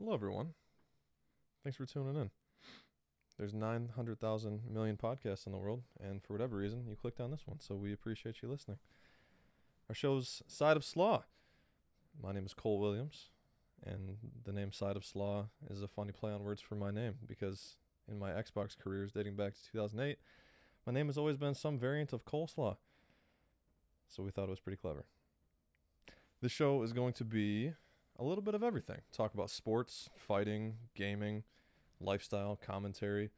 Hello, everyone. Thanks for tuning in. There's 900,000 million podcasts in the world, and for whatever reason, you clicked on this one, so we appreciate you listening. Our show's Side of Slaw. My name is Cole Williams, and the name Side of Slaw is a funny play on words for my name because in my Xbox careers dating back to 2008, my name has always been some variant of coleslaw. So we thought it was pretty clever. This show is going to be a little bit of everything. Talk about sports, fighting, gaming, lifestyle, commentary,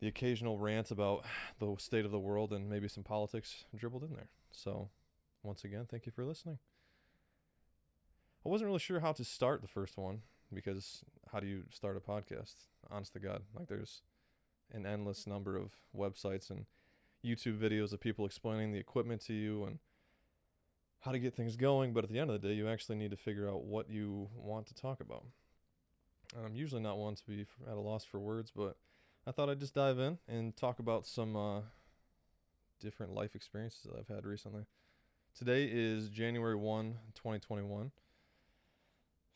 the occasional rant about the state of the world, and maybe some politics dribbled in there. So, once again, thank you for listening. I wasn't really sure how to start the first one because how do you start a podcast? Honest to God, like there's an endless number of websites and YouTube videos of people explaining the equipment to you and how to get things going. But at the end of the day, you actually need to figure out what you want to talk about. And I'm usually not one to be at a loss for words, but I thought I'd just dive in and talk about some uh, different life experiences that I've had recently. Today is January 1, 2021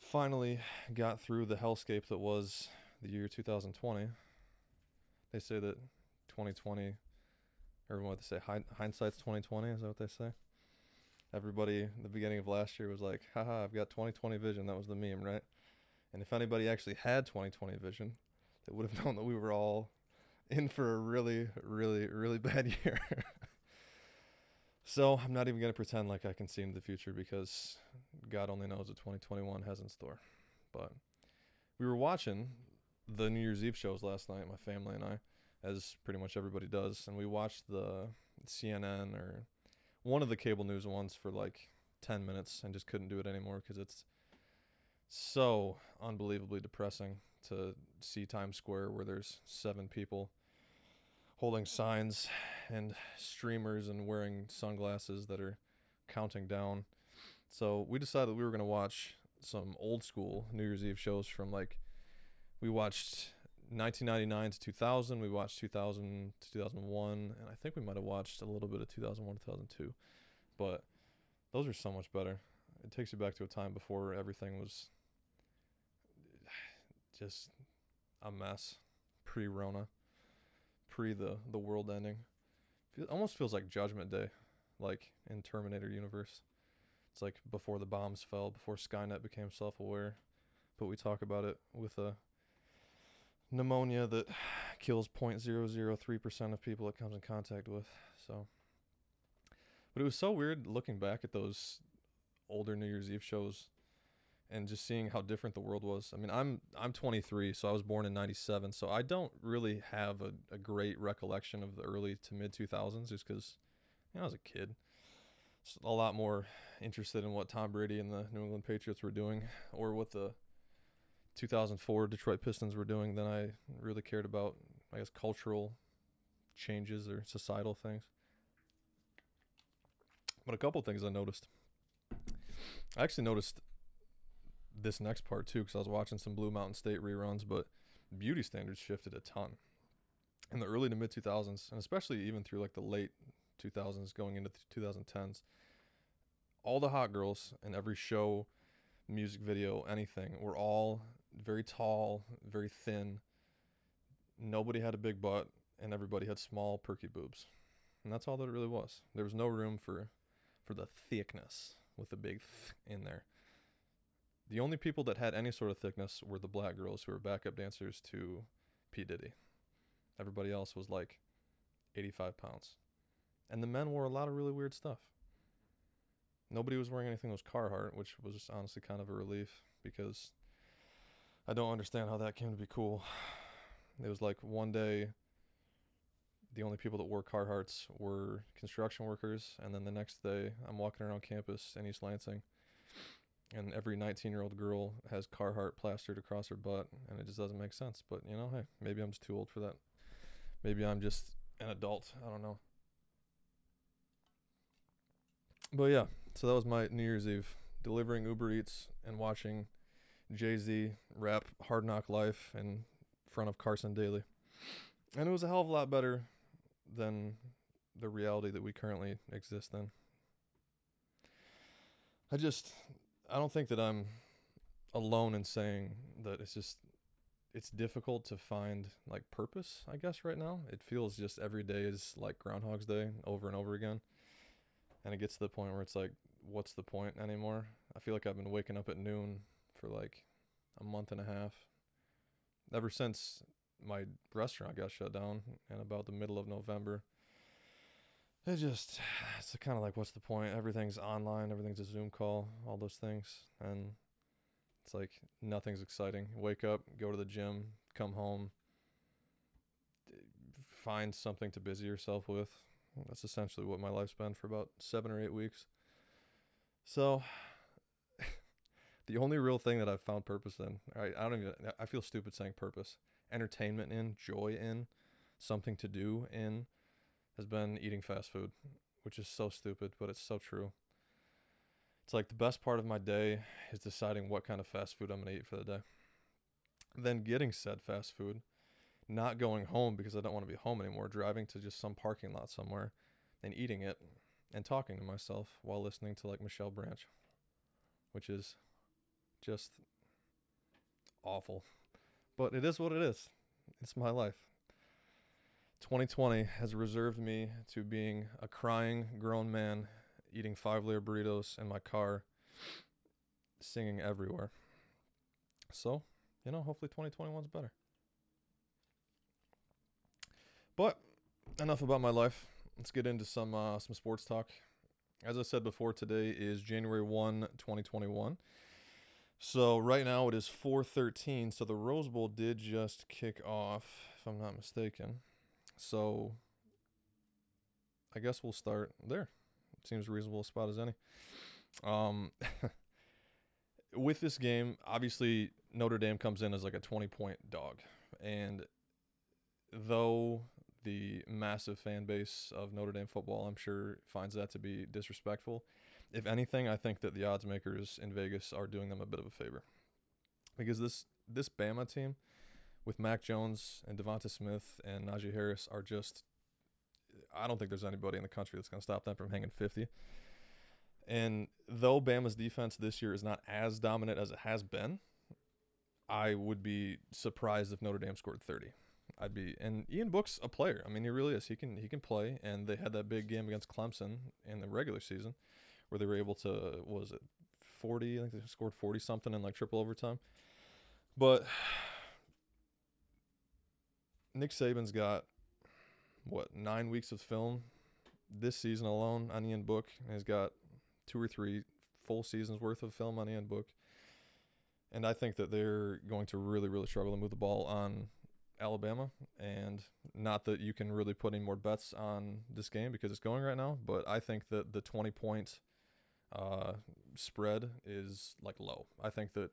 finally got through the hellscape that was the year 2020. They say that 2020, everyone they say, hind- hindsight's 2020. Is that what they say? Everybody, at the beginning of last year was like, haha, I've got 2020 vision. That was the meme, right? And if anybody actually had 2020 vision, they would have known that we were all in for a really, really, really bad year. so I'm not even going to pretend like I can see into the future because God only knows what 2021 has in store. But we were watching the New Year's Eve shows last night, my family and I, as pretty much everybody does, and we watched the CNN or one of the cable news ones for like 10 minutes and just couldn't do it anymore because it's so unbelievably depressing to see Times Square where there's seven people holding signs and streamers and wearing sunglasses that are counting down. So we decided we were going to watch some old school New Year's Eve shows from like we watched 1999 to 2000, we watched 2000 to 2001, and I think we might have watched a little bit of 2001 2002. But those are so much better. It takes you back to a time before everything was just a mess, pre-Rona, pre the the world ending. It almost feels like Judgment Day, like in Terminator universe. It's like before the bombs fell, before Skynet became self-aware, but we talk about it with a pneumonia that kills 0.003% of people it comes in contact with. So, but it was so weird looking back at those older New Year's Eve shows and just seeing how different the world was. I mean, I'm I'm 23, so I was born in 97, so I don't really have a, a great recollection of the early to mid 2000s just cuz you know, I was a kid. Just a lot more interested in what Tom Brady and the New England Patriots were doing or what the 2004 Detroit Pistons were doing than I really cared about, I guess, cultural changes or societal things. But a couple things I noticed. I actually noticed this next part too because I was watching some Blue Mountain State reruns, but beauty standards shifted a ton in the early to mid 2000s, and especially even through like the late 2000s going into the 2010s. All the hot girls in every show, music video, anything were all very tall, very thin. Nobody had a big butt, and everybody had small, perky boobs, and that's all that it really was. There was no room for for the thickness with the big th in there. The only people that had any sort of thickness were the black girls who were backup dancers to P. Diddy. Everybody else was like 85 pounds. And the men wore a lot of really weird stuff. Nobody was wearing anything that was Carhartt, which was honestly kind of a relief because I don't understand how that came to be cool. It was like one day the only people that wore Carhartts were construction workers, and then the next day I'm walking around campus in East Lansing and every 19 year old girl has Carhartt plastered across her butt, and it just doesn't make sense. But you know, hey, maybe I'm just too old for that. Maybe I'm just an adult. I don't know. But yeah, so that was my New Year's Eve delivering Uber Eats and watching Jay Z rap Hard Knock Life in front of Carson Daly. And it was a hell of a lot better than the reality that we currently exist in. I just I don't think that I'm alone in saying that it's just it's difficult to find like purpose, I guess right now. It feels just every day is like groundhog's day over and over again. And it gets to the point where it's like what's the point anymore? I feel like I've been waking up at noon for like a month and a half ever since my restaurant got shut down in about the middle of November. It just it's kind of like what's the point? Everything's online, everything's a Zoom call, all those things, and it's like nothing's exciting. Wake up, go to the gym, come home, find something to busy yourself with. That's essentially what my life's been for about seven or eight weeks. So, the only real thing that I've found purpose in, I, I don't even, I feel stupid saying purpose, entertainment in, joy in, something to do in, has been eating fast food, which is so stupid, but it's so true. It's like the best part of my day is deciding what kind of fast food I'm going to eat for the day. Then getting said fast food, not going home because I don't want to be home anymore, driving to just some parking lot somewhere and eating it and talking to myself while listening to like Michelle Branch, which is just awful. But it is what it is. It's my life. 2020 has reserved me to being a crying grown man eating five layer burritos in my car, singing everywhere. So, you know, hopefully 2021's better. But enough about my life. Let's get into some uh, some sports talk. As I said before, today is January 1, 2021. So right now it is 4:13. So the Rose Bowl did just kick off, if I'm not mistaken. So I guess we'll start there. Seems reasonable spot as any. Um, with this game, obviously Notre Dame comes in as like a 20 point dog. And though the massive fan base of Notre Dame football, I'm sure, finds that to be disrespectful, if anything, I think that the odds makers in Vegas are doing them a bit of a favor. Because this this Bama team with Mac Jones and Devonta Smith and Najee Harris are just I don't think there's anybody in the country that's going to stop them from hanging 50. And though Bama's defense this year is not as dominant as it has been, I would be surprised if Notre Dame scored 30. I'd be and Ian Book's a player. I mean, he really is. He can he can play and they had that big game against Clemson in the regular season where they were able to was it 40, I think they scored 40 something in like triple overtime. But Nick Saban's got what nine weeks of film this season alone on Ian Book. He's got two or three full seasons worth of film on Ian Book, and I think that they're going to really, really struggle to move the ball on Alabama. And not that you can really put any more bets on this game because it's going right now, but I think that the 20 point uh, spread is like low. I think that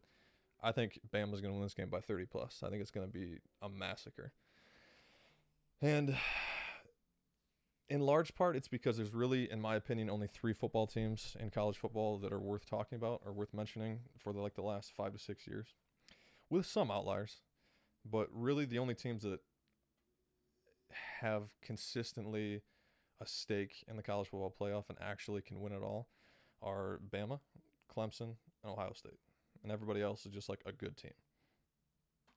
I think Bama's going to win this game by 30 plus. I think it's going to be a massacre. And in large part, it's because there's really, in my opinion, only three football teams in college football that are worth talking about or worth mentioning for the, like the last five to six years, with some outliers, but really the only teams that have consistently a stake in the college football playoff and actually can win it all are Bama, Clemson, and Ohio State, and everybody else is just like a good team.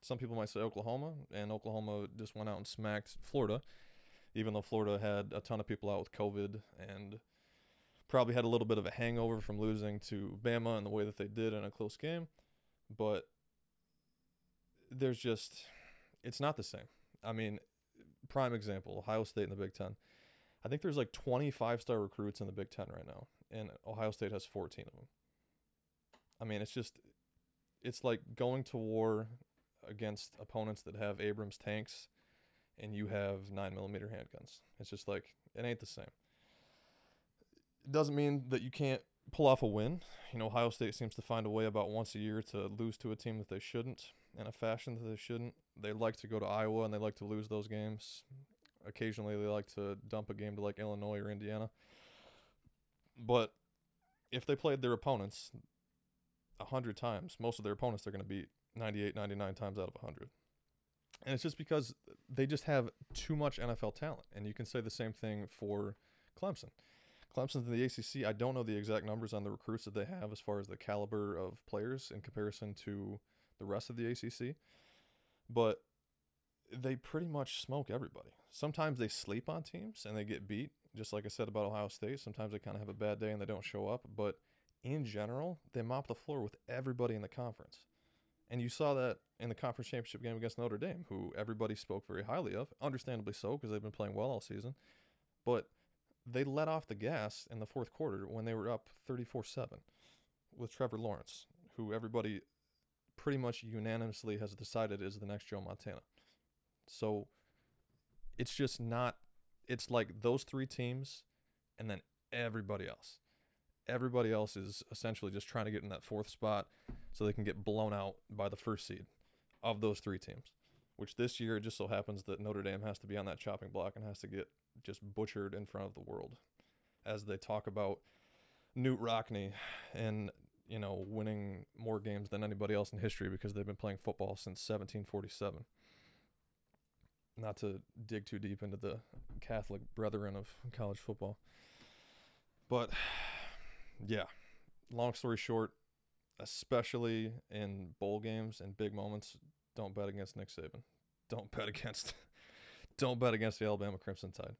Some people might say Oklahoma, and Oklahoma just went out and smacked Florida even though Florida had a ton of people out with COVID and probably had a little bit of a hangover from losing to Bama and the way that they did in a close game. But there's just, it's not the same. I mean, prime example Ohio State in the Big Ten. I think there's like 25 star recruits in the Big Ten right now, and Ohio State has 14 of them. I mean, it's just, it's like going to war against opponents that have Abrams tanks and you have nine millimeter handguns. It's just like it ain't the same. It doesn't mean that you can't pull off a win. You know, Ohio State seems to find a way about once a year to lose to a team that they shouldn't in a fashion that they shouldn't. They like to go to Iowa and they like to lose those games. Occasionally, they like to dump a game to like Illinois or Indiana. But if they played their opponents a 100 times, most of their opponents they're going to beat 98, 99 times out of 100. And it's just because they just have too much NFL talent. And you can say the same thing for Clemson. Clemson's in the ACC. I don't know the exact numbers on the recruits that they have as far as the caliber of players in comparison to the rest of the ACC, but they pretty much smoke everybody. Sometimes they sleep on teams and they get beat, just like I said about Ohio State. Sometimes they kind of have a bad day and they don't show up, but in general, they mop the floor with everybody in the conference. And you saw that in the conference championship game against Notre Dame, who everybody spoke very highly of, understandably so, because they've been playing well all season. But they let off the gas in the fourth quarter when they were up 34 7 with Trevor Lawrence, who everybody pretty much unanimously has decided is the next Joe Montana. So it's just not, it's like those three teams and then everybody else. Everybody else is essentially just trying to get in that fourth spot so they can get blown out by the first seed of those three teams. Which this year it just so happens that Notre Dame has to be on that chopping block and has to get just butchered in front of the world as they talk about Knute Rockne and you know winning more games than anybody else in history because they've been playing football since 1747 not to dig too deep into the Catholic brethren of college football. But yeah, long story short, especially in bowl games and big moments, don't bet against Nick Saban. Don't bet against don't bet against the Alabama Crimson Tide.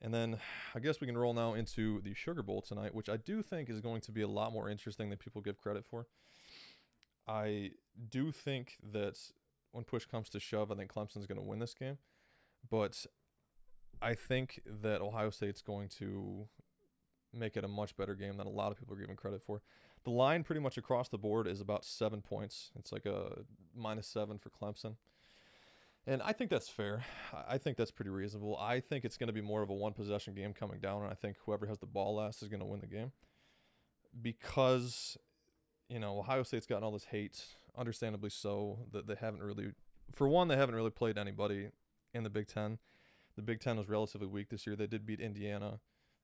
And then I guess we can roll now into the Sugar Bowl tonight, which I do think is going to be a lot more interesting than people give credit for. I do think that when push comes to shove, I think Clemson's going to win this game. But I think that Ohio State's going to make it a much better game than a lot of people are giving credit for. The line pretty much across the board is about seven points. It's like a minus seven for Clemson. And I think that's fair. I think that's pretty reasonable. I think it's going to be more of a one possession game coming down, and I think whoever has the ball last is going to win the game. Because, you know, Ohio State's gotten all this hate, understandably so, that they haven't really, for one, they haven't really played anybody in the Big Ten. The Big Ten was relatively weak this year. They did beat Indiana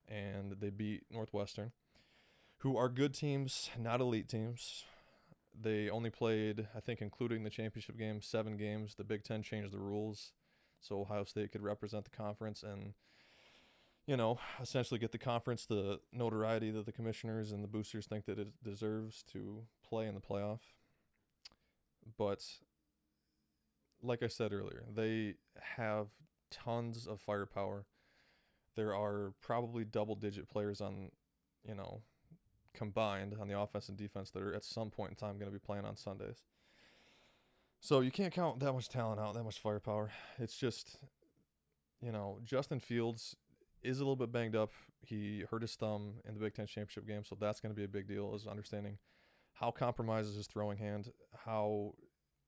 and they beat Northwestern, who are good teams, not elite teams. They only played, I think, including the championship game, seven games. The Big Ten changed the rules so Ohio State could represent the conference and, you know, essentially get the conference the notoriety that the commissioners and the boosters think that it deserves to play in the playoff. But like I said earlier, they have tons of firepower. There are probably double digit players on, you know, combined on the offense and defense that are at some point in time going to be playing on Sundays. So you can't count that much talent out, that much firepower. It's just, you know, Justin Fields is a little bit banged up. He hurt his thumb in the Big Ten championship game, so that's going to be a big deal. Is understanding how compromises his throwing hand, how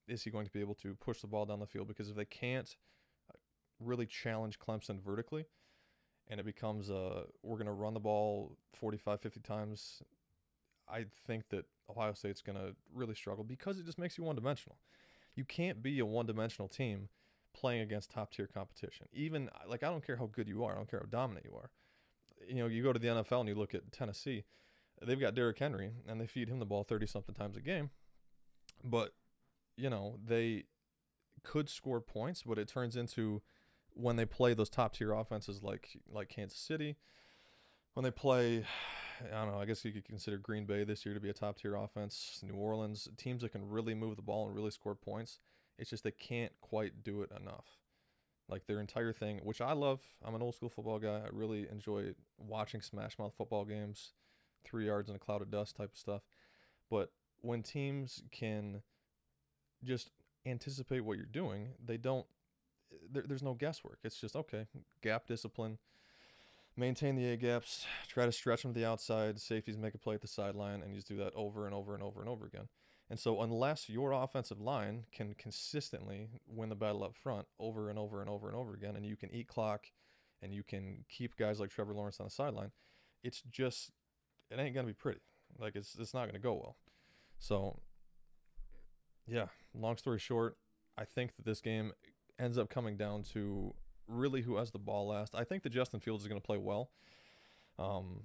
is he going to be able to push the ball down the field? Because if they can't uh, really challenge Clemson vertically, and it becomes a we're going to run the ball 45 50 times i think that ohio state's going to really struggle because it just makes you one dimensional you can't be a one dimensional team playing against top tier competition. Even like i don't care how good you are i don't care how dominant you are. You know you go to the nfl and you look at tennessee they've got Derrick Henry and they feed him the ball 30 something times a game but you know they could score points but it turns into when they play those top tier offenses like like Kansas City, when they play, I don't know, I guess you could consider Green Bay this year to be a top tier offense, New Orleans, teams that can really move the ball and really score points. It's just they can't quite do it enough. Like their entire thing, which I love. I'm an old school football guy. I really enjoy watching smash mouth football games, three yards in a cloud of dust type of stuff. But when teams can just anticipate what you're doing, they don't there, there's no guesswork. It's just okay, gap discipline, maintain the A gaps, try to stretch them to the outside. Safeties make a play at the sideline, and you just do that over and over and over and over again. And so, unless your offensive line can consistently win the battle up front over and over and over and over again, and you can eat clock and you can keep guys like Trevor Lawrence on the sideline, it's just, it ain't to be pretty. Like, it's, it's not to go well. So, yeah, long story short, I think that this game ends up coming down to really who has the ball last. I think that Justin Fields is to play well. Um,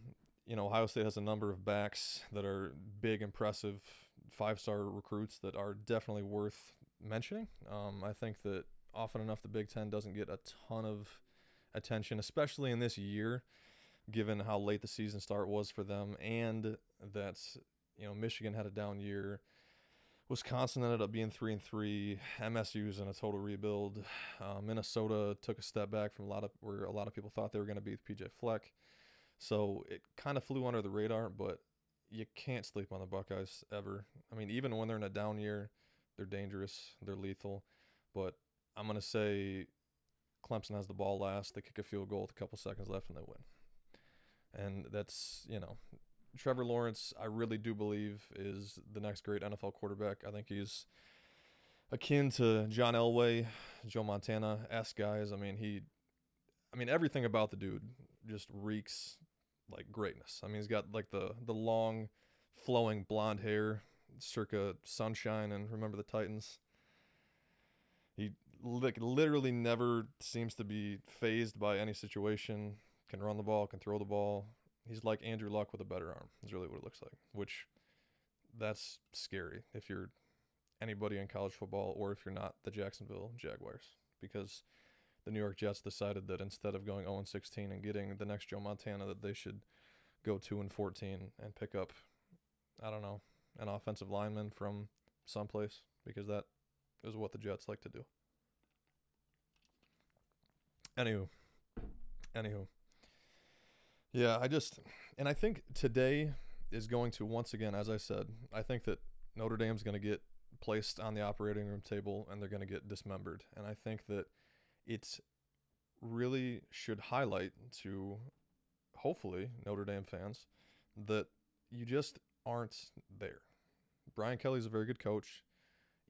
you know, Ohio State has a number of backs that are big, impressive, five star recruits that are definitely worth mentioning. Um, I think that often enough the Big Ten doesn't get a ton of attention, especially in this year given how late the season start was for them, and that you know Michigan had a down year. Wisconsin ended up being three and three. MSU's in a total rebuild. Uh, Minnesota took a step back from a lot of where a lot of people thought they were going to be with PJ Fleck. So it kind of flew under the radar, but you can't sleep on the Buckeyes ever. I mean, even when they're in a down year, they're dangerous, they're lethal. But I'm going to say Clemson has the ball last. They kick a field goal with a couple seconds left and they win. And that's, you know, Trevor Lawrence, I really do believe is the next great NFL quarterback. I think he's akin to John Elway, Joe Montana s guys. I mean, he, I mean, everything about the dude just reeks like greatness. I mean, he's got like the the long, flowing blonde hair, circa Sunshine and Remember the Titans. He like literally never seems to be fazed by any situation. Can run the ball, can throw the ball. He's like Andrew Luck with a better arm. Is really what it looks like. Which that's scary if you're anybody in college football or if you're not the Jacksonville Jaguars because the New York Jets decided that instead of going 0 16 and getting the next Joe Montana, that they should go 2 and 14 and pick up, I don't know, an offensive lineman from someplace because that is what the Jets like to do. Anywho, anywho, yeah, I just, and I think today is going to once again, as I said, I think that Notre Dame's going to get placed on the operating room table and they're going to get dismembered, and I think that it really should highlight to hopefully Notre Dame fans that you just aren't there. Brian Kelly's a very good coach.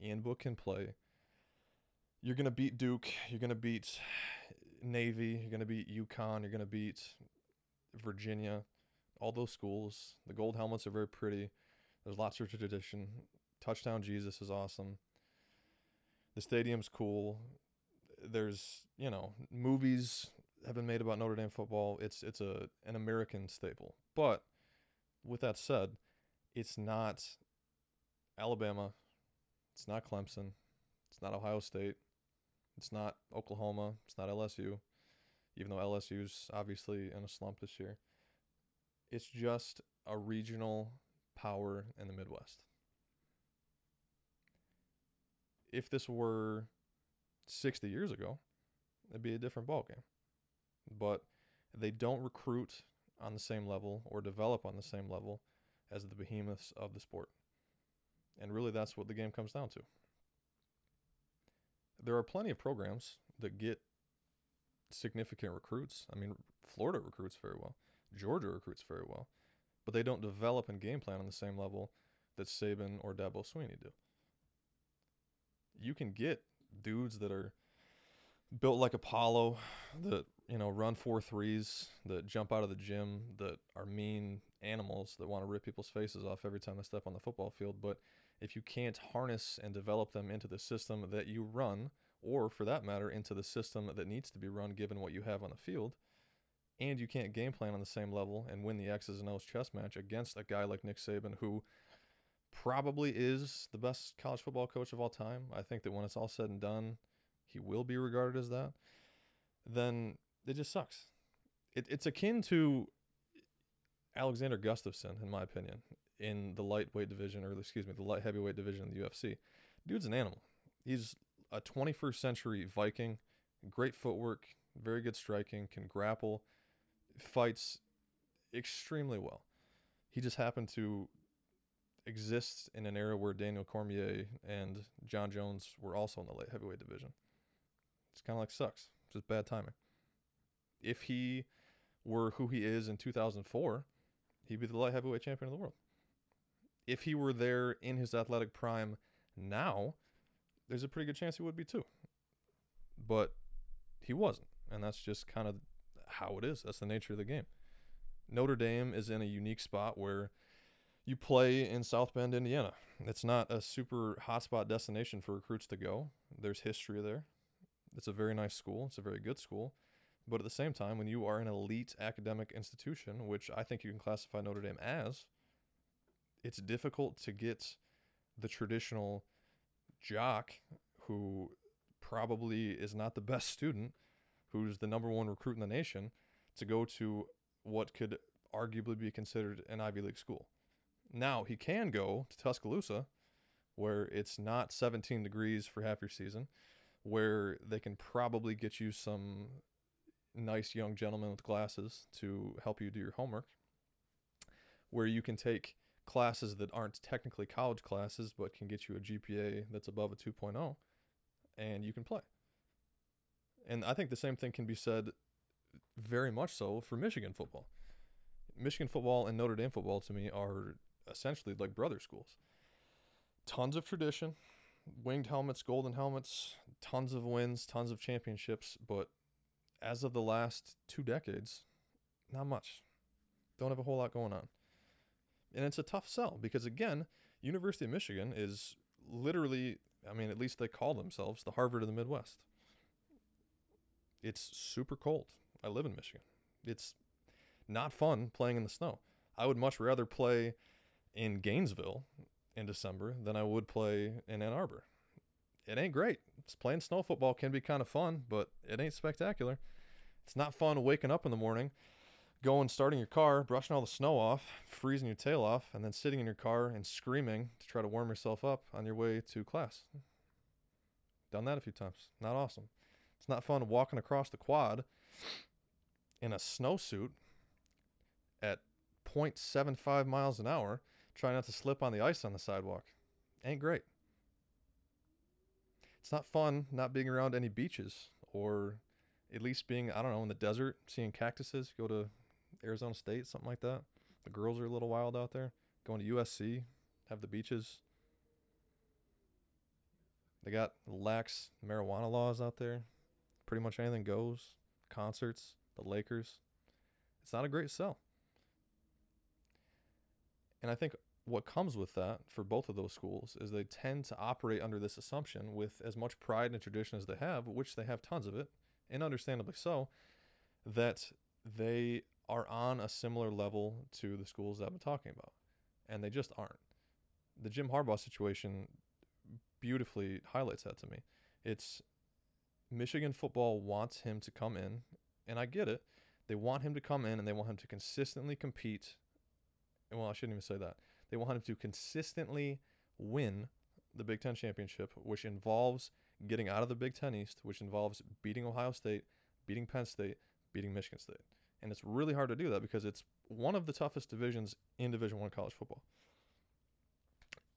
Ian Book can play. You're going to beat Duke. You're going to beat Navy. You're going to beat UConn. You're going to beat Virginia. All those schools. The gold helmets are very pretty. There's lots of tradition. Touchdown Jesus is awesome. The stadium's cool there's you know movies have been made about Notre Dame football. It's it's a an American staple. But with that said, it's not Alabama. It's not Clemson. It's not Ohio State. It's not Oklahoma. It's not LSU. Even though LSU's obviously in a slump this year. It's just a regional power in the Midwest. If this were 60 years ago, it'd be a different ballgame. But they don't recruit on the same level or develop on the same level as the behemoths of the sport. And really, that's what the game comes down to. There are plenty of programs that get significant recruits. I mean, Florida recruits very well, Georgia recruits very well, but they don't develop and game plan on the same level that Saban or Dabo Swinney do. You can get dudes that are built like Apollo, that you know run four threes, that jump out of the gym, that are mean animals that want to rip people's faces off every time they step on the football field. But if you can't harness and develop them into the system that you run, or for that matter, into the system that needs to be run given what you have on the field, and you can't game plan on the same level and win the X's and O's chess match against a guy like Nick Saban who probably is the best college football coach of all time. I think that when it's all said and done, he will be regarded as that. Then it just sucks. It, it's akin to Alexander Gustafsson, in my opinion, in the lightweight division, or excuse me, the light heavyweight division in the UFC. Dude's an animal. He's a 21st century Viking, great footwork, very good striking, can grapple, fights extremely well. He just happened to exist in an era where Daniel Cormier and Jon Jones were also in the light heavyweight division. It's kind of like sucks. Just bad timing. If he were who he is in 2004, he'd be the light heavyweight champion of the world. If he were there in his athletic prime now, there's a pretty good chance he would be too. But he wasn't. And that's just kind of how it is. That's the nature of the game. Notre Dame is in a unique spot where you play in South Bend, Indiana. It's not a super hotspot destination for recruits to go. There's history there. It's a very nice school. It's a very good school. But at the same time, when you are an elite academic institution, which I think you can classify Notre Dame as, it's difficult to get the traditional jock who probably is not the best student, who's the number one recruit in the nation, to go to what could arguably be considered an Ivy League school. Now, he can go to Tuscaloosa, where it's not 17 degrees for half your season, where they can probably get you some nice young gentlemen with glasses to help you do your homework, where you can take classes that aren't technically college classes but can get you a GPA that's above a 2.0 and you can play. And I think the same thing can be said very much so for Michigan football. Michigan football and Notre Dame football to me are essentially like brother schools. Tons of tradition, winged helmets, golden helmets, tons of wins, tons of championships, but as of the last two decades, not much. Don't have a whole lot going on. And it's a tough sell because again, University of Michigan is literally, I mean, at least they call themselves the Harvard of the Midwest. It's super cold. I live in Michigan. It's not fun playing in the snow. I would much rather play in Gainesville in December than I would play in Ann Arbor. It ain't great. Playing snow football can be kind of fun, but it ain't spectacular. It's not fun waking up in the morning, going, starting your car, brushing all the snow off, freezing your tail off, and then sitting in your car and screaming to try to warm yourself up on your way to class. Done that a few times. Not awesome. It's not fun walking across the quad in a snowsuit at 0.75 miles an hour, trying not to slip on the ice on the sidewalk. Ain't great. It's not fun not being around any beaches or at least being, I don't know, in the desert, seeing cactuses, go to Arizona State, something like that. The girls are a little wild out there. Going to USC, have the beaches. They got lax marijuana laws out there. Pretty much anything goes. Concerts, the Lakers. It's not a great sell. And I think what comes with that for both of those schools is they tend to operate under this assumption with as much pride and tradition as they have, which they have tons of it, and understandably so, that they are on a similar level to the schools that been talking about. And they just aren't. The Jim Harbaugh situation beautifully highlights that to me. It's Michigan football wants him to come in, and I get it. They want him to come in and they want him to consistently compete. Well, I shouldn't even say that. They want him to consistently win the Big Ten championship, which involves getting out of the Big Ten East, which involves beating Ohio State, beating Penn State, beating Michigan State. And it's really hard to do that because it's one of the toughest divisions in Division One college football.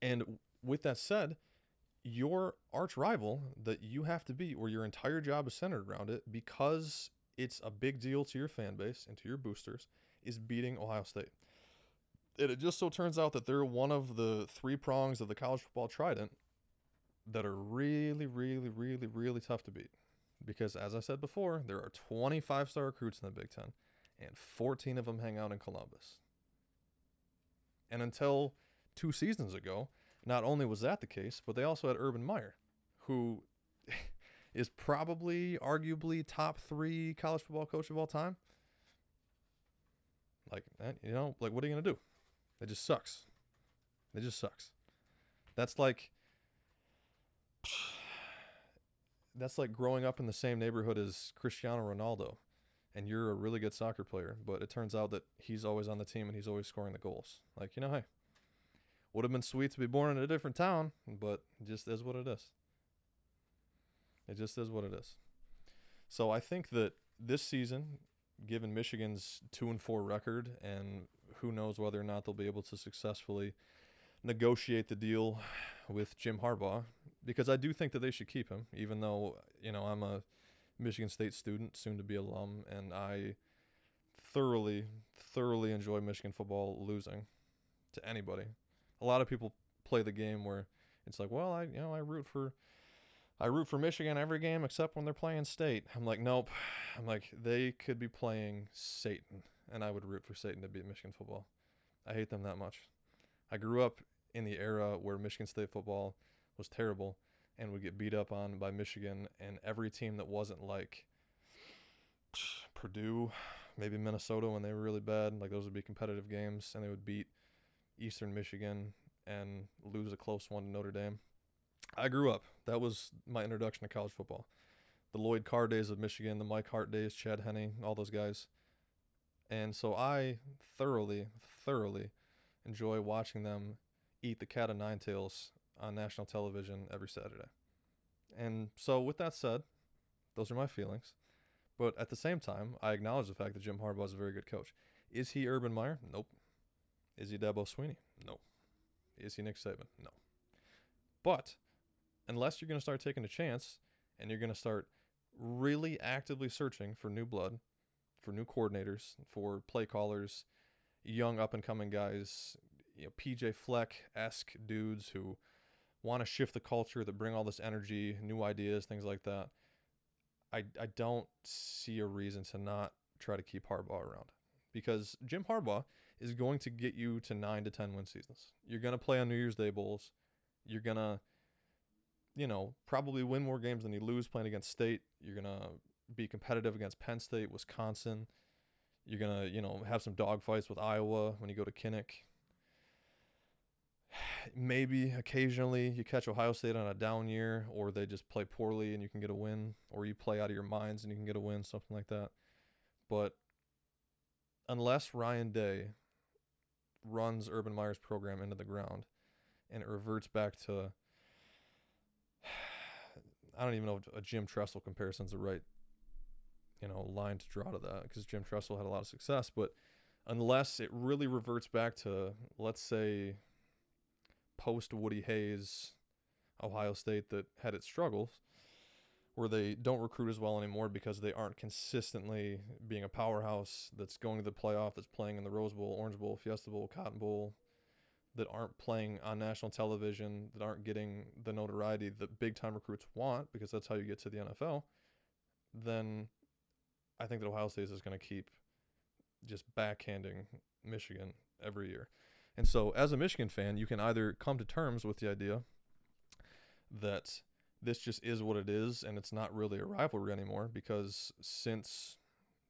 And with that said, your arch rival that you have to beat, where your entire job is centered around it, because it's a big deal to your fan base and to your boosters, is beating Ohio State. And it just so turns out that they're one of the three prongs of the college football trident that are really, really, really, really tough to beat. Because as I said before, there are 25 star recruits in the Big Ten, and 14 of them hang out in Columbus. And until two seasons ago, not only was that the case, but they also had Urban Meyer, who is probably arguably top three college football coach of all time. Like, eh, you know, like what are you gonna do? It just sucks. It just sucks. That's like that's like growing up in the same neighborhood as Cristiano Ronaldo and you're a really good soccer player, but it turns out that he's always on the team and he's always scoring the goals. Like, you know, hey, would have been sweet to be born in a different town, but just is what it is. It just is what it is. So I think that this season, given Michigan's two and four record, and who knows whether or not they'll be able to successfully negotiate the deal with Jim Harbaugh, because I do think that they should keep him, even though you know I'm a Michigan State student, soon to be alum, and I thoroughly, thoroughly enjoy Michigan football losing to anybody. A lot of people play the game where it's like, well, I you know I root for I root for Michigan every game except when they're playing state. I'm like, nope. I'm like, they could be playing Satan, and I would root for Satan to beat Michigan football. I hate them that much. I grew up in the era where Michigan State football was terrible and would get beat up on by Michigan, and every team that wasn't like Purdue, maybe Minnesota when they were really bad, like those would be competitive games, and they would beat Eastern Michigan and lose a close one to Notre Dame. I grew up. That was my introduction to college football. The Lloyd Carr days of Michigan, the Mike Hart days, Chad Henne, all those guys. And so I thoroughly, thoroughly enjoy watching them eat the cat of nine tails on national television every Saturday. And so, with that said, those are my feelings. But at the same time, I acknowledge the fact that Jim Harbaugh is a very good coach. Is he Urban Meyer? Nope. Is he Dabo Swinney? No. Is he Nick Saban? No. But unless you're going to start taking a chance and you're going to start really actively searching for new blood, for new coordinators, for play callers, young up and coming guys, you know, PJ Fleck esque dudes who want to shift the culture, that bring all this energy, new ideas, things like that. I, I don't see a reason to not try to keep Harbaugh around because Jim Harbaugh is going to get you to nine to 10 win seasons. You're going to play on New Year's Day Bowls. You're going to, you know, probably win more games than you lose playing against State. You're going to be competitive against Penn State, Wisconsin. You're going to, you know, have some dogfights with Iowa when you go to Kinnick maybe occasionally you catch Ohio State on a down year, or they just play poorly and you can get a win, or you play out of your minds and you can get a win, something like that. But unless Ryan Day runs Urban Meyer's program into the ground and it reverts back to, I don't even know if a Jim Tressel comparison is the right, you know, line to draw to that because Jim Tressel had a lot of success, but unless it really reverts back to, let's say, post Woody Hayes Ohio State that had its struggles, where they don't recruit as well anymore because they aren't consistently being a powerhouse that's going to the playoff, that's playing in the Rose Bowl, Orange Bowl, Fiesta Bowl, Cotton Bowl, that aren't playing on national television, that aren't getting the notoriety that big time recruits want because that's how you get to the NFL, then I think that Ohio State is going to keep just backhanding Michigan every year. And so, as a Michigan fan, you can either come to terms with the idea that this just is what it is and it's not really a rivalry anymore because since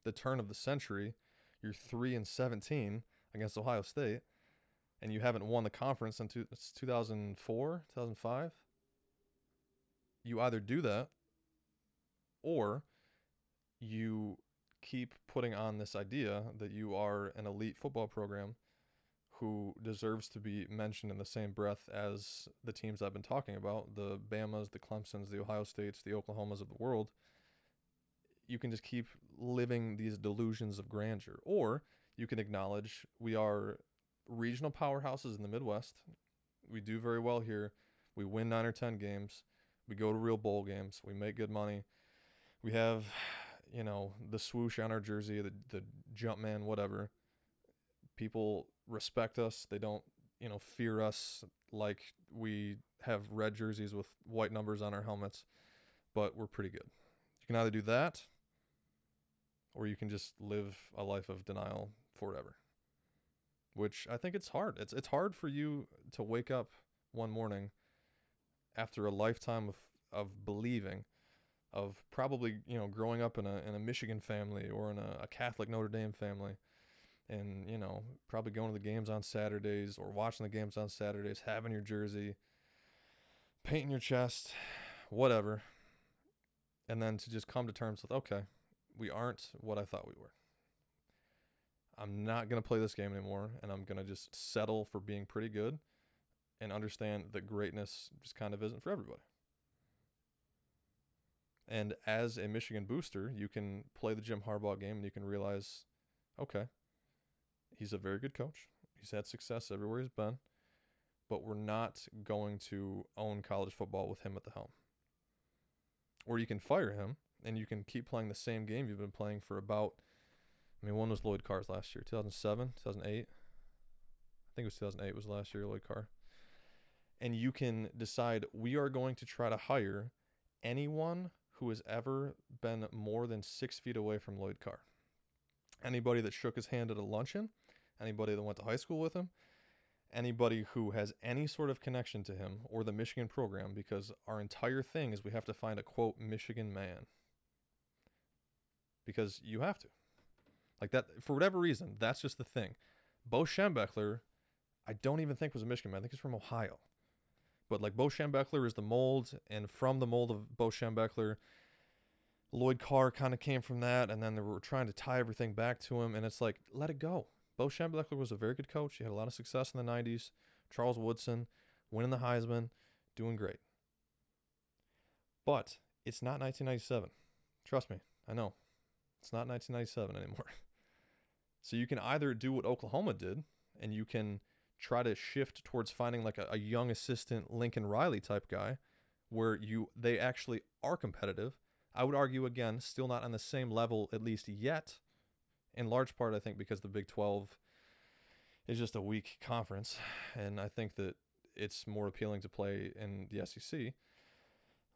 the turn of the century, you're 3 and 17 against Ohio State and you haven't won the conference since 2004, 2005. You either do that or you keep putting on this idea that you are an elite football program who deserves to be mentioned in the same breath as the teams I've been talking about the Bamas, the Clemsons, the Ohio States, the Oklahomas of the world. You can just keep living these delusions of grandeur. Or you can acknowledge we are regional powerhouses in the Midwest. We do very well here. We win nine or 10 games. We go to real bowl games. We make good money. We have, you know, the swoosh on our jersey, the, the jump man, whatever. People respect us. They don't, you know, fear us like we have red jerseys with white numbers on our helmets, but we're pretty good. You can either do that or you can just live a life of denial forever. Which I think it's hard. It's it's hard for you to wake up one morning after a lifetime of of believing of probably, you know, growing up in a in a Michigan family or in a, a Catholic Notre Dame family and you know probably going to the games on Saturdays or watching the games on Saturdays, having your jersey, painting your chest, whatever, and then to just come to terms with okay, we aren't what I thought we were. I'm not going to play this game anymore and I'm going to just settle for being pretty good and understand that greatness just kind of isn't for everybody. And as a Michigan booster, you can play the Jim Harbaugh game and you can realize, okay, He's a very good coach. He's had success everywhere he's been, but we're not going to own college football with him at the helm. Or you can fire him and you can keep playing the same game you've been playing for about I mean, one was Lloyd Carr's last year, 2007, 2008. I think it was 2008 was last year, Lloyd Carr. And you can decide we are going to try to hire anyone who has ever been more than six feet away from Lloyd Carr. Anybody that shook his hand at a luncheon, anybody that went to high school with him, anybody who has any sort of connection to him or the Michigan program, because our entire thing is we have to find a quote Michigan man. Because you have to. Like that, for whatever reason, that's just the thing. Bo Schembechler, I don't even think was a Michigan man. I think he's from Ohio. But like Bo Schembechler is the mold, and from the mold of Bo Schembechler, Lloyd Carr kind of came from that, and then they were trying to tie everything back to him, and it's like, let it go. Bo Schembechler was a very good coach. He had a lot of success in the 90s. Charles Woodson, winning the Heisman, doing great. But it's not 1997. Trust me, I know. It's not 1997 anymore. So you can either do what Oklahoma did, and you can try to shift towards finding like a, a young assistant Lincoln Riley type guy, where you they actually are competitive. I would argue again, still not on the same level at least yet. In large part, I think because the Big 12 is just a weak conference, and I think that it's more appealing to play in the SEC.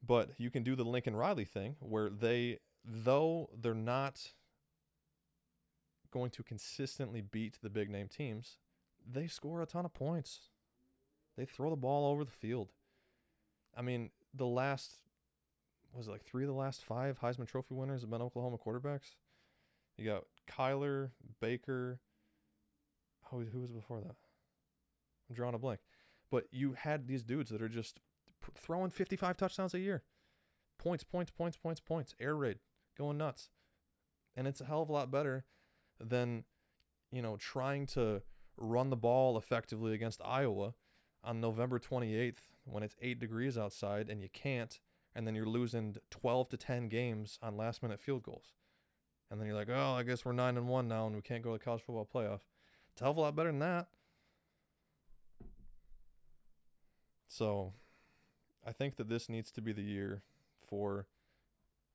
But you can do the Lincoln Riley thing where they, though they're not going to consistently beat the big name teams, they score a ton of points. They throw the ball over the field. I mean, the last was it like three of the last five Heisman Trophy winners have been Oklahoma quarterbacks. You got Kyler, Baker. Oh, who was before that? I'm drawing a blank. But you had these dudes that are just throwing 55 touchdowns a year. Points, points, points, points, points. Air raid, going nuts. And it's a hell of a lot better than, you know, trying to run the ball effectively against Iowa on November 28th when it's 8 degrees outside and you can't and then you're losing 12 to 10 games on last minute field goals. And then you're like, "Oh, I guess we're 9 and 1 now and we can't go to the college football playoff." It's a hell of a lot better than that. So, I think that this needs to be the year for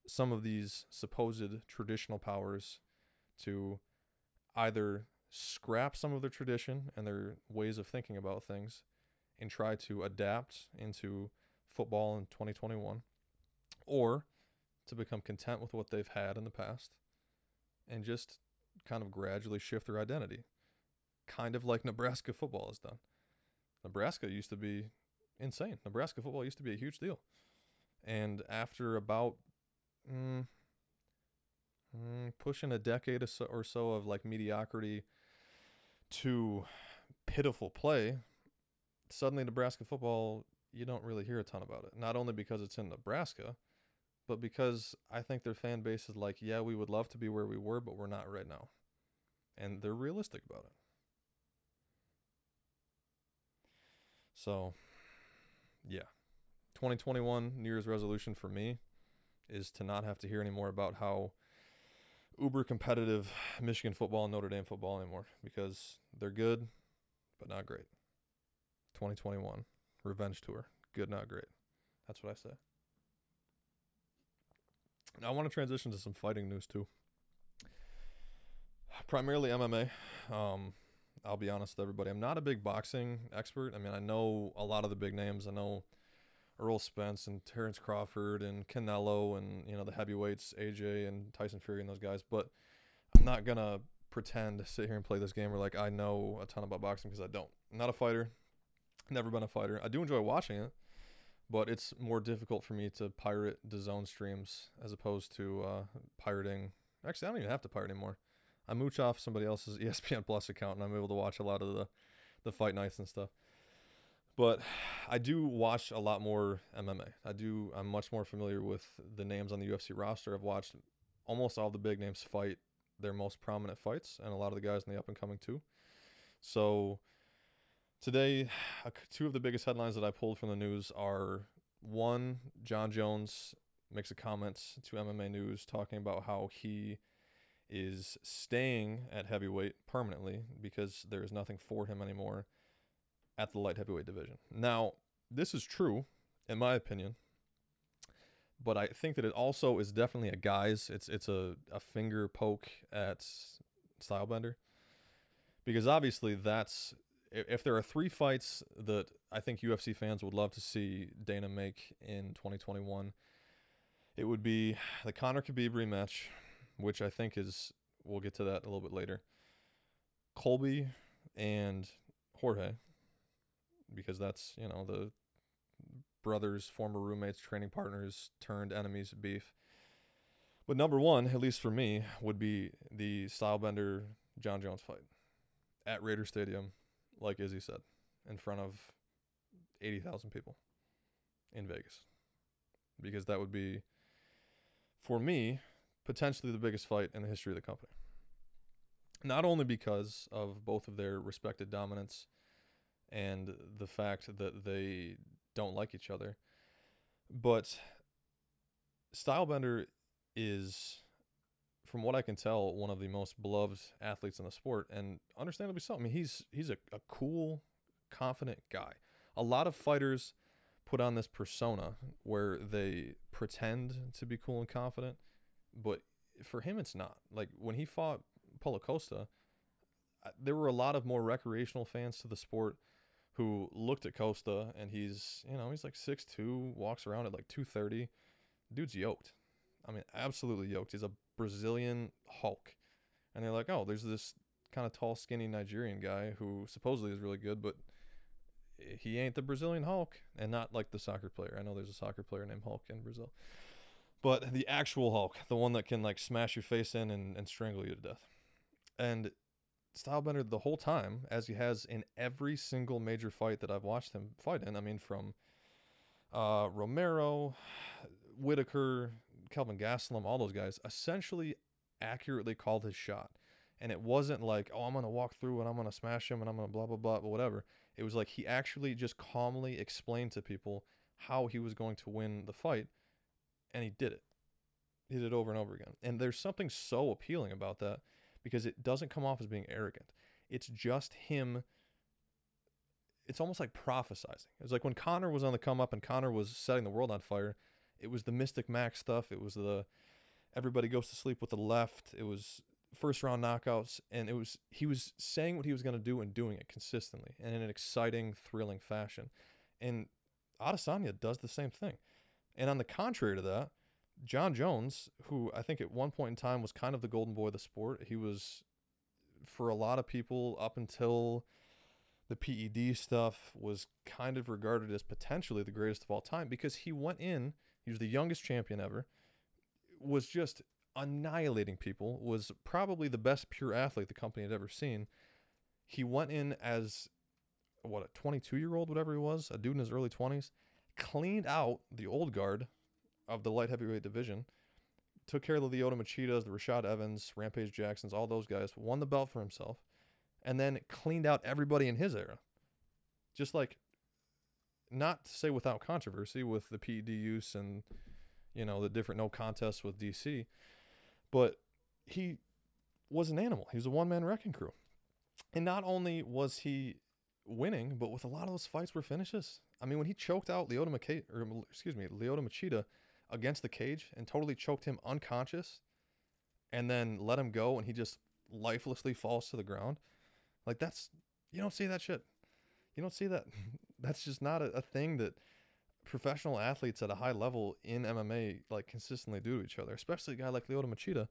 some of these supposed traditional powers to either scrap some of their tradition and their ways of thinking about things and try to adapt into football in 2021 or to become content with what they've had in the past and just kind of gradually shift their identity kind of like Nebraska football has done. Nebraska used to be insane. Nebraska football used to be a huge deal. And after about mm, mm, pushing a decade or so, of like mediocrity to pitiful play, suddenly Nebraska football, you don't really hear a ton about it. Not only because it's in Nebraska, but because I think their fan base is like, yeah, we would love to be where we were, but we're not right now. And they're realistic about it. So, yeah. 2021 New Year's resolution for me is to not have to hear anymore about how uber competitive Michigan football and Notre Dame football anymore because they're good, but not great. 2021 revenge tour, good, not great. That's what I say. Now I want to transition to some fighting news too. Primarily MMA. Um, I'll be honest with everybody. I'm not a big boxing expert. I mean, I know a lot of the big names. I know Errol Spence and Terrence Crawford and Canelo and you know the heavyweights AJ and Tyson Fury and those guys, but I'm not gonna pretend to sit here and play this game where like I know a ton about boxing because I don't. I'm not a fighter. Never been a fighter. I do enjoy watching it, but it's more difficult for me to pirate DAZN streams as opposed to uh, pirating. Actually, I don't even have to pirate anymore. I mooch off somebody else's ESPN Plus account and I'm able to watch a lot of the the fight nights and stuff. But I do watch a lot more MMA. I do. I'm much more familiar with the names on the UFC roster. I've watched almost all the big names fight their most prominent fights, and a lot of the guys in the up and coming too. So today, two of the biggest headlines that I pulled from the news are one: Jon Jones makes a comment to MMA News talking about how he is staying at heavyweight permanently because there is nothing for him anymore at the light heavyweight division. Now, this is true, in my opinion, but I think that it also is definitely a guise. It's it's a, a finger poke at Stylebender. Because obviously that's if there are three fights that I think UFC fans would love to see Dana make in 2021, it would be the Conor Khabib rematch, which I think is we'll get to that a little bit later. Colby and Jorge, because that's you know the brothers, former roommates, training partners turned enemies beef. But number one, at least for me, would be the Stylebender Jon Jones fight at Raider Stadium, like Izzy said, in front of eighty thousand people in Vegas, because that would be for me, potentially the biggest fight in the history of the company. Not only because of both of their respected dominance and the fact that they don't like each other, but Stylebender is, from what I can tell, one of the most beloved athletes in the sport, and understandably so. I mean, he's he's a, a cool, confident guy. A lot of fighters put on this persona where they pretend to be cool and confident, but for him, it's not. Like when he fought Paulo Costa, there were a lot of more recreational fans to the sport who looked at Costa and he's, you know, he's like 6'2, walks around at like 230. Dude's yoked. I mean, absolutely yoked. He's a Brazilian Hulk. And they're like, oh, there's this kind of tall, skinny Nigerian guy who supposedly is really good, but he ain't the Brazilian Hulk and not like the soccer player. I know there's a soccer player named Hulk in Brazil. But the actual Hulk, the one that can like smash your face in and, and strangle you to death. And Stylebender the whole time, as he has in every single major fight that I've watched him fight in. I mean, from uh, Romero, Whittaker, Kelvin Gastelum, all those guys, essentially accurately called his shot. And it wasn't like, oh, I'm going to walk through and I'm going to smash him and I'm going to blah, blah, blah, but whatever. It was like he actually just calmly explained to people how he was going to win the fight. And he did it. He did it over and over again. And there's something so appealing about that because it doesn't come off as being arrogant. It's just him. It's almost like prophesizing. It's like when Conor was on the come up and Conor was setting the world on fire. It was the Mystic Mac stuff. It was the everybody goes to sleep with the left. It was first round knockouts, and it was he was saying what he was going to do and doing it consistently and in an exciting, thrilling fashion. And Adesanya does the same thing. And on the contrary to that, Jon Jones, who I think at one point in time was kind of the golden boy of the sport, he was for a lot of people up until the PED stuff was kind of regarded as potentially the greatest of all time because he went in, he was the youngest champion ever, was just annihilating people, was probably the best pure athlete the company had ever seen. He went in as what a 22 year old, whatever he was, a dude in his early 20s, cleaned out the old guard of the light heavyweight division. Took care of the Lyoto Machidas, the Rashad Evans, Rampage Jacksons, all those guys. Won the belt for himself, and then cleaned out everybody in his era. Just like, not to say without controversy with the PED use and, you know, the different no contests with DC, but he was an animal. He was a one man wrecking crew. And not only was he winning, but with a lot of those fights were finishes. I mean, when he choked out Lyoto Machida, or um, excuse me, Lyoto Machida against the cage and totally choked him unconscious and then let him go and he just lifelessly falls to the ground. Like that's you don't see that shit. You don't see that. that's just not a, a thing that professional athletes at a high level in MMA like consistently do to each other, especially a guy like Lyoto Machida,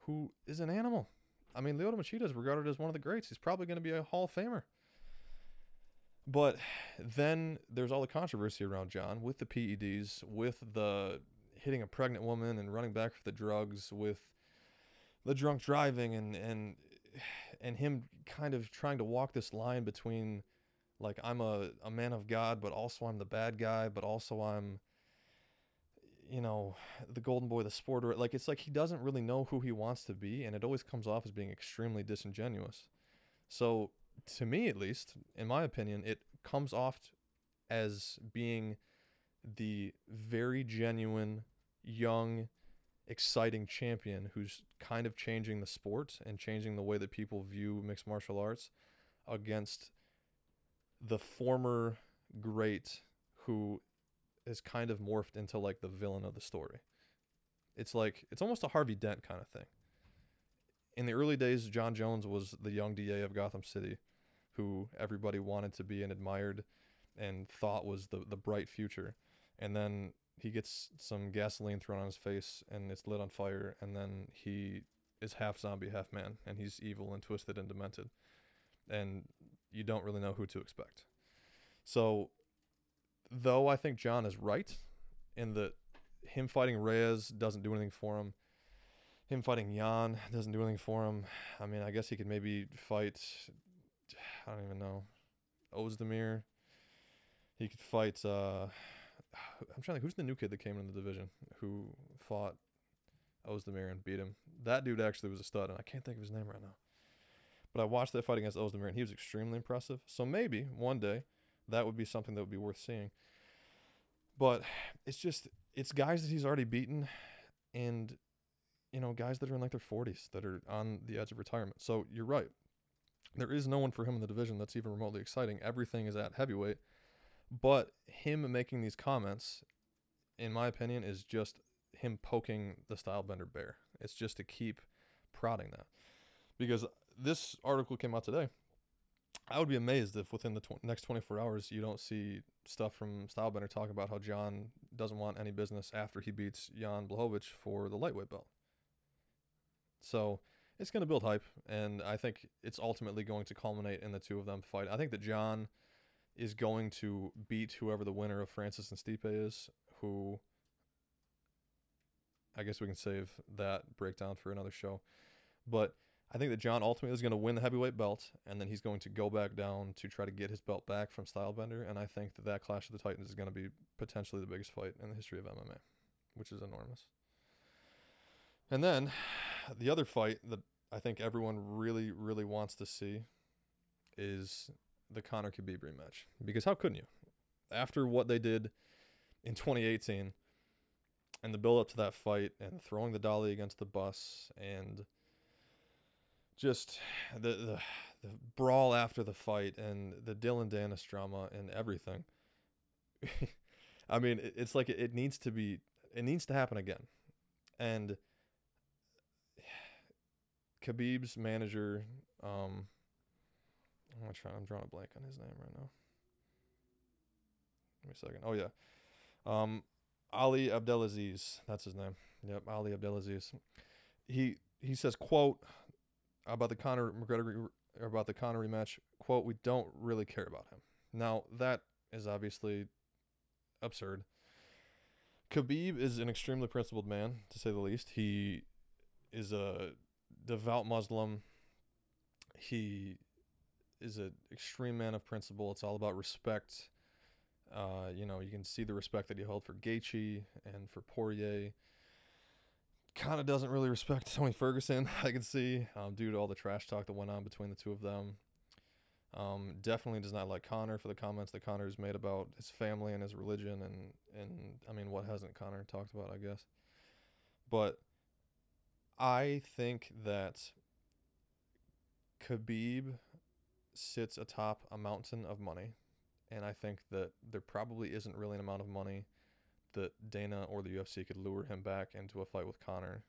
who is an animal. I mean, Lyoto Machida is regarded as one of the greats. He's probably going to be a Hall of Famer. But then there's all the controversy around John with the PEDs, with the hitting a pregnant woman and running back for the drugs with the drunk driving and and and him kind of trying to walk this line between like I'm a, a man of God, but also I'm the bad guy, but also I'm you know, the golden boy, the sporter. Like it's like he doesn't really know who he wants to be, and it always comes off as being extremely disingenuous. So to me at least, in my opinion, it comes off as being the very genuine young, exciting champion who's kind of changing the sport and changing the way that people view mixed martial arts against the former great who is kind of morphed into like the villain of the story. It's like it's almost a Harvey Dent kind of thing. In the early days, Jon Jones was the young DA of Gotham City, who everybody wanted to be and admired and thought was the the bright future. And then he gets some gasoline thrown on his face and it's lit on fire and then he is half zombie half man and he's evil and twisted and demented and you don't really know who to expect so though i think John is right in that him fighting reyes doesn't do anything for him him fighting Jan doesn't do anything for him. I mean, I guess he could maybe fight. I don't even know. Ozdemir. He could fight. Uh, I'm trying to who's the new kid that came in the division who fought Ozdemir and beat him. That dude actually was a stud, and I can't think of his name right now. But I watched that fight against Ozdemir, and he was extremely impressive. So maybe one day that would be something that would be worth seeing. But it's just it's guys that he's already beaten, and you know guys that are in like their 40s that are on the edge of retirement. So you're right. There is no one for him in the division that's even remotely exciting. Everything is at heavyweight. But him making these comments, in my opinion, is just him poking the Stylebender bear. It's just to keep prodding that. Because this article came out today. I would be amazed if within the tw- next 24 hours you don't see stuff from Stylebender talking about how John doesn't want any business after he beats Jan Blachowicz for the lightweight belt. So it's going to build hype, and I think it's ultimately going to culminate in the two of them fight. I think that John is going to beat whoever the winner of Francis and Stipe is, who I guess we can save that breakdown for another show. But I think that John ultimately is going to win the heavyweight belt, and then he's going to go back down to try to get his belt back from Stylebender. And I think that that Clash of the Titans is going to be potentially the biggest fight in the history of MMA, which is enormous. And then the other fight that I think everyone really, really wants to see is the Conor Khabib rematch. Because how couldn't you? After what they did in 2018 and the build up to that fight and throwing the dolly against the bus and just the, the the brawl after the fight and the Dillon Danis drama and everything. I mean, it, it's like it, it needs to be it needs to happen again. And Khabib's manager, um, I'm trying. I'm drawing a blank on his name right now. Give me a second. Oh yeah, um, Ali Abdelaziz. That's his name. Yep, Ali Abdelaziz. He he says, "quote about the Conor McGregor about the Conor rematch. Quote: We don't really care about him. Now that is obviously absurd. Khabib is an extremely principled man, to say the least. He is a devout Muslim. He is an extreme man of principle. It's all about respect. Uh, you know, you can see the respect that he held for Gaethje and for Poirier. Kind of doesn't really respect Tony Ferguson, I can see, um, due to all the trash talk that went on between the two of them. Um, definitely does not like Conor for the comments that Conor's made about his family and his religion, and and I mean, what hasn't Conor talked about? I guess, but I think that Khabib sits atop a mountain of money, and I think that there probably isn't really an amount of money that Dana or the UFC could lure him back into a fight with Conor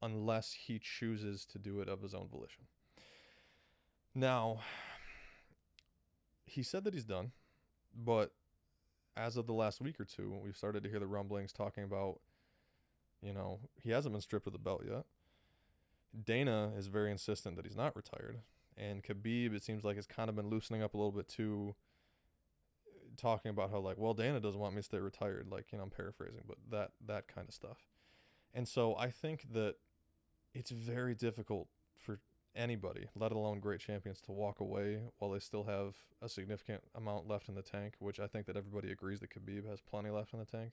unless he chooses to do it of his own volition. Now, he said that he's done, but as of the last week or two, we've started to hear the rumblings talking about, you know, he hasn't been stripped of the belt yet. Dana is very insistent that he's not retired. And Khabib, it seems like, has kind of been loosening up a little bit too, talking about how, like, well, Dana doesn't want me to stay retired. Like, you know, I'm paraphrasing, but that, that kind of stuff. And so I think that it's very difficult for anybody, let alone great champions, to walk away while they still have a significant amount left in the tank, which I think that everybody agrees that Khabib has plenty left in the tank.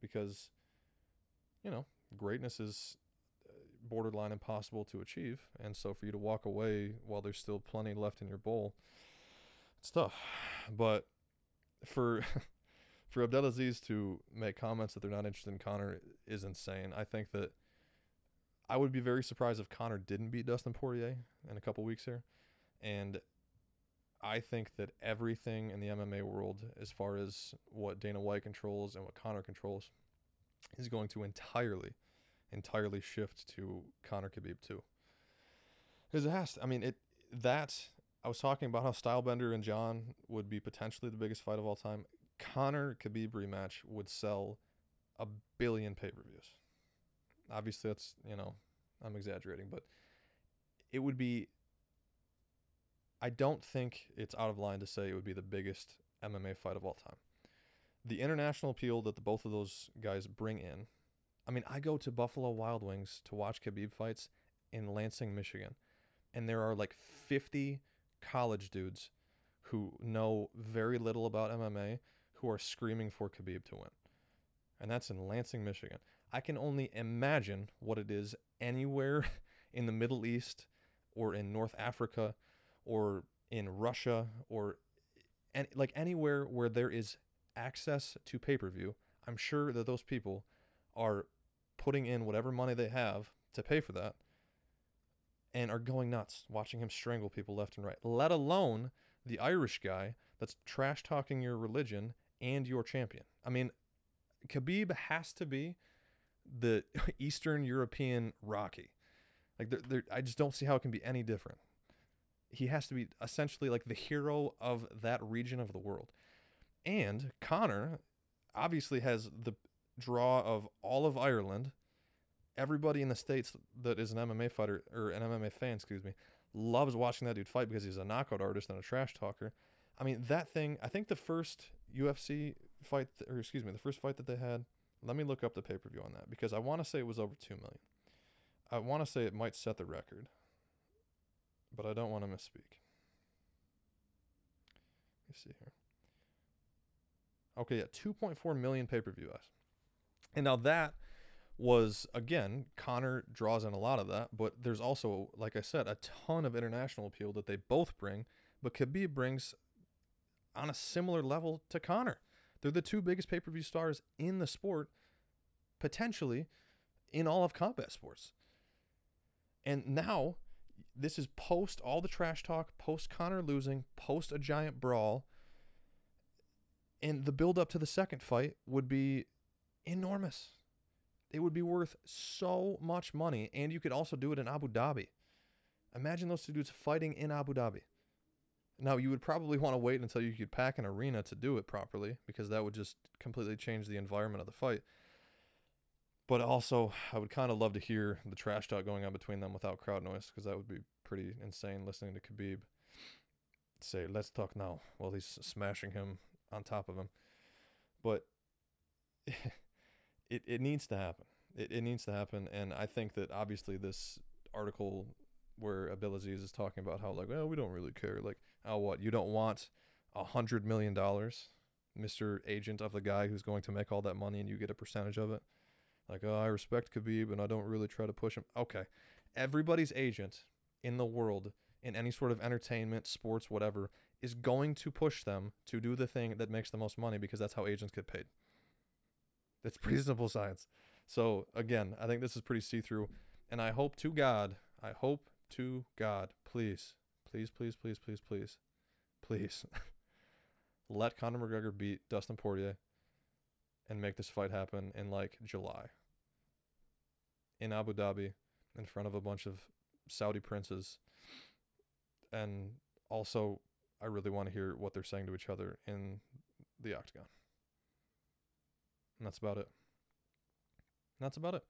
Because, you know, greatness is uh, borderline impossible to achieve. And so for you to walk away while there's still plenty left in your bowl, it's tough. But for for Abdelaziz to make comments that they're not interested in Conor is insane. I think that I would be very surprised if Conor didn't beat Dustin Poirier in a couple weeks here. And I think that everything in the MMA world, as far as what Dana White controls and what Conor controls, is going to entirely entirely shift to Conor Khabib too. Because it has. To, I mean, it that I was talking about how Stylebender and John would be potentially the biggest fight of all time. Conor Khabib rematch would sell a billion pay per views. Obviously, that's you know I'm exaggerating, but it would be. I don't think it's out of line to say it would be the biggest MMA fight of all time. The international appeal that the both of those guys bring in I mean, I go to Buffalo Wild Wings to watch Khabib fights in Lansing, Michigan, and there are like 50 college dudes who know very little about MMA who are screaming for Khabib to win. And that's in Lansing, Michigan. I can only imagine what it is anywhere in the Middle East or in North Africa or in Russia or and like anywhere where there is access to pay-per-view. I'm sure that those people are putting in whatever money they have to pay for that and are going nuts watching him strangle people left and right, let alone the Irish guy that's trash talking your religion and your champion. I mean, Khabib has to be the Eastern European Rocky. Like, they're, they're, I just don't see how it can be any different. He has to be essentially like the hero of that region of the world. And Conor obviously has the draw of all of Ireland. Everybody in the states that is an MMA fighter or an MMA fan, excuse me, loves watching that dude fight because he's a knockout artist and a trash talker. I mean, that thing. I think the first UFC fight, or excuse me, the first fight that they had. Let me look up the pay per view on that because I want to say it was over two million. I want to say it might set the record, but I don't want to misspeak. Let me see here. Okay, yeah, 2.4 million pay per view eyes. And now that was, again, Conor draws in a lot of that, but there's also, like I said, a ton of international appeal that they both bring, but Khabib brings on a similar level to Conor. They're the two biggest pay per view stars in the sport, potentially in all of combat sports. And now, this is post all the trash talk, post Conor losing, post a giant brawl. And the build up to the second fight would be enormous. It would be worth so much money. And you could also do it in Abu Dhabi. Imagine those two dudes fighting in Abu Dhabi. Now, you would probably want to wait until you could pack an arena to do it properly because that would just completely change the environment of the fight. But also, I would kind of love to hear the trash talk going on between them without crowd noise because that would be pretty insane listening to Khabib say, let's talk now, while he's smashing him on top of him. But it, it needs to happen. It, it needs to happen. And I think that obviously this article where Abdelaziz is talking about how, like, well, we don't really care. Like, oh, what? You don't want a $100 million, Mr. Agent of the guy who's going to make all that money and you get a percentage of it? Like, oh, I respect Khabib and I don't really try to push him. Okay. Everybody's agent in the world, in any sort of entertainment, sports, whatever, is going to push them to do the thing that makes the most money because that's how agents get paid. That's pretty simple science. So, again, I think this is pretty see through. And I hope to God, I hope to God, please, please, please, please, please, please, please, let Conor McGregor beat Dustin Poirier and make this fight happen in like July in Abu Dhabi in front of a bunch of Saudi princes. And also, I really want to hear what they're saying to each other in the octagon. And that's about it. That's about it.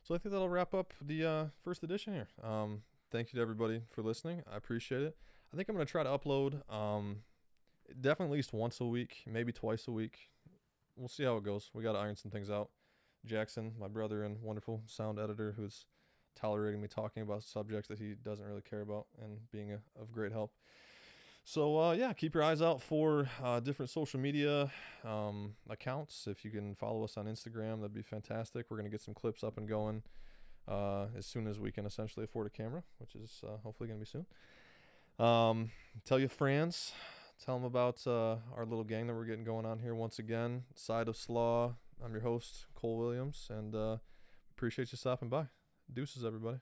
So I think that'll wrap up the uh, first edition here. Um, thank you to everybody for listening. I appreciate it. I think I'm going to try to upload um, definitely at least once a week, maybe twice a week. We'll see how it goes. We got to iron some things out. Jackson, my brother and wonderful sound editor, who's tolerating me talking about subjects that he doesn't really care about and being a, of great help. So uh, yeah, keep your eyes out for uh, different social media um, accounts. If you can follow us on Instagram, that'd be fantastic. We're gonna get some clips up and going uh, as soon as we can essentially afford a camera, which is uh, hopefully gonna be soon. Um, tell your friends, tell them about uh, our little gang that we're getting going on here once again. Side of Slaw. I'm your host Cole Williams, and uh, appreciate you stopping by. Deuces, everybody.